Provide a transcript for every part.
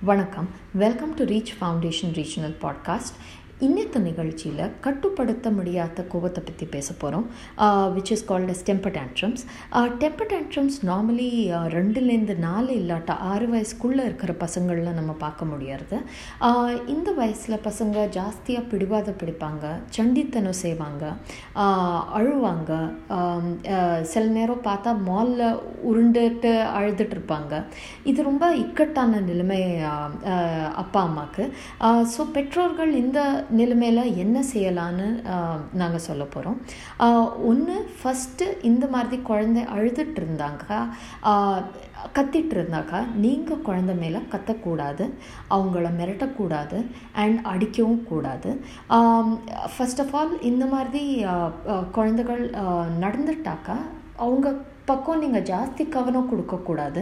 வணக்கம். Welcome to Reach Foundation regional podcast இன்னத்த நிகழ்ச்சியில் கட்டுப்படுத்த முடியாத கோவத்தை பற்றி பேச போகிறோம் which is called as temper tantrums temper tantrums normally ரெண்டுலேருந்து நாலு இல்லாட்டா ஆறு வயசுக்குள்ளே இருக்கிற பசங்களில் நம்ம பார்க்க முடியறது. இந்த வயசில் பசங்க ஜாஸ்தியாக பிடிவாத பிடிப்பாங்க சண்டித்தனம் செய்வாங்க அழுவாங்க சில நேரம் பார்த்தா மாலில் உருண்டுட்டு அழுதுட்டு இருப்பாங்க இது ரொம்ப இக்கட்டான நிலைமை அப்பா அம்மாவுக்கு ஸோ பெற்றோர்கள் இந்த நிலைமையில் என்ன செய்யலான்னு நாங்கள் சொல்ல போகிறோம் ஒன்று ஃபஸ்ட்டு இந்த மாதிரி குழந்தை அழுதுட்டு இருந்தாக்கா கத்திட்டு இருந்தாக்கா நீங்கள் குழந்த மேலே கத்தக்கூடாது. அவங்கள மிரட்டக்கூடாது. அண்ட் அடிக்கவும் கூடாது. ஃபஸ்ட் ஆஃப் ஆல் இந்த மாதிரி குழந்தைகள் நடந்துட்டாக்கா அவங்க பக்கம் நீங்கள் ஜாஸ்தி கவனம் கொடுக்கக்கூடாது.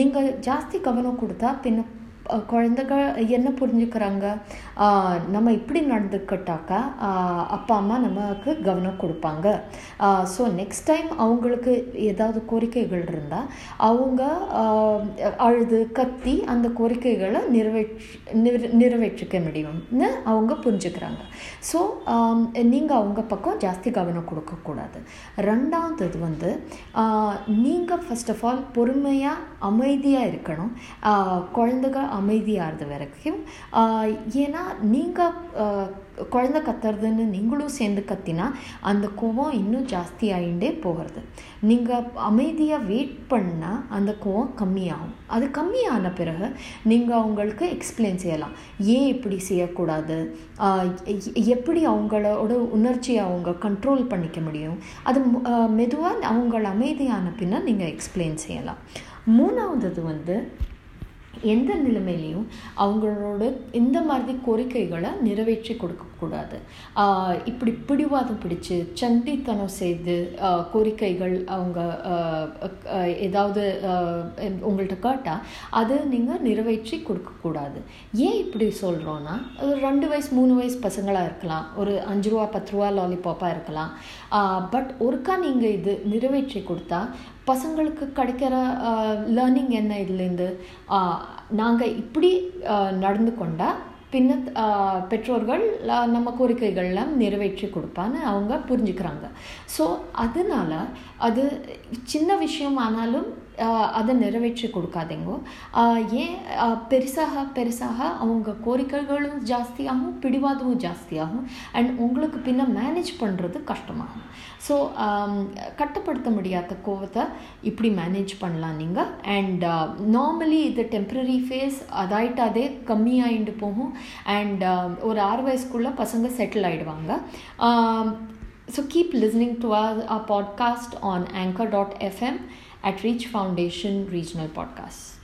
நீங்கள் ஜாஸ்தி கவனம் கொடுத்தா பின்ன குழந்தைகள் என்ன புரிஞ்சுக்கிறாங்க? நம்ம இப்படி நடந்துக்கிட்டாக்கா அப்பா அம்மா நமக்கு கவனம் கொடுப்பாங்க. ஸோ நெக்ஸ்ட் டைம் அவங்களுக்கு ஏதாவது கோரிக்கைகள் இருந்தால் அவங்க அழுது கத்தி அந்த கோரிக்கைகளை நிறைவேற்றி நிறைவேற்றிக்க முடியும்னு அவங்க புரிஞ்சுக்கிறாங்க. ஸோ நீங்கள் அவங்க பக்கம் ஜாஸ்தி கவனம் கொடுக்கக்கூடாது ரெண்டாவது வந்து நீங்கள் ஃபஸ்ட் ஆஃப் ஆல் பொறுமையாக அமைதியாக இருக்கணும். அமைதியாக அமைதியாகிறது வரைக்கும் ஏன்னா நீங்கள் குழந்த கத்துறதுன்னு நீங்களும் சேர்ந்து கத்தினா அந்த கோவம் இன்னும் ஜாஸ்தி ஆகிண்டே போகிறது. நீங்கள் அமைதியாக வெயிட் பண்ணால் அந்த கோவம் கம்மியாகும். அது கம்மியான பிறகு நீங்கள் அவங்களுக்கு எக்ஸ்பிளைன் செய்யலாம். ஏன் இப்படி செய்யக்கூடாது? எப்படி அவங்களோட உணர்ச்சியை அவங்க கண்ட்ரோல் பண்ணிக்க முடியும்? அது மெதுவாக அவங்கள அமைதியான பின்னால் நீங்கள் எக்ஸ்பிளைன் செய்யலாம். மூணாவது வந்து எந்த நிலைமையிலையும் அவங்களோட இந்த மாதிரி கோரிக்கைகளை நிறைவேற்றி கொடுக்கக்கூடாது இப்படி பிடிவாதம் பிடிச்சு சண்டித்தனம் செய்து கோரிக்கைகள் அவங்க ஏதாவது உங்கள்கிட்ட கேட்டால் அதை நீங்கள் நிறைவேற்றி கொடுக்கக்கூடாது ஏன் இப்படி சொல்கிறோன்னா ரெண்டு வயசு மூணு வயசு பசங்களாக இருக்கலாம் ஒரு அஞ்சு ரூபா பத்து ரூபா லாலிபாப்பாக இருக்கலாம். பட் ஒருக்கா நீங்கள் இது நிறைவேற்றி கொடுத்தா பசங்களுக்கு கிடைக்கிற லேர்னிங் என்ன இதுலேருந்து நாங்கள் இப்படி நடந்து கொண்டால் பின்ன பெற்றோர்கள் நம்ம கோரிக்கைகள்லாம் நிறைவேற்றி கொடுப்பான்னு அவங்க புரிஞ்சுக்கிறாங்க. ஸோ அதனால் அது சின்ன விஷயம் ஆனாலும் அதை நிறைவேற்றி கொடுக்காதீங்க. ஏன் பெருசாக பெருசாக அவங்க கோரிக்கைகளும் ஜாஸ்தியாகும் பிடிவாதமும் ஜாஸ்தியாகும் அண்ட் உங்களுக்கு பின்ன மேனேஜ் பண்ணுறது கஷ்டமாகும். ஸோ கட்டுப்படுத்த முடியாத கோவத்தை இப்படி மேனேஜ் பண்ணலாம் நீங்கள் அண்ட் நார்மலி இது டெம்ப்ரரி ஃபேஸ் அதாயிட்டாதே கம்மியாகிட்டு போகும். அண்ட் ஒரு ஆறு வயசுக்குள்ளே பசங்க செட்டில் ஆகிடுவாங்க So keep listening to our, our podcast on anchor.fm at Reach Foundation Regional Podcasts.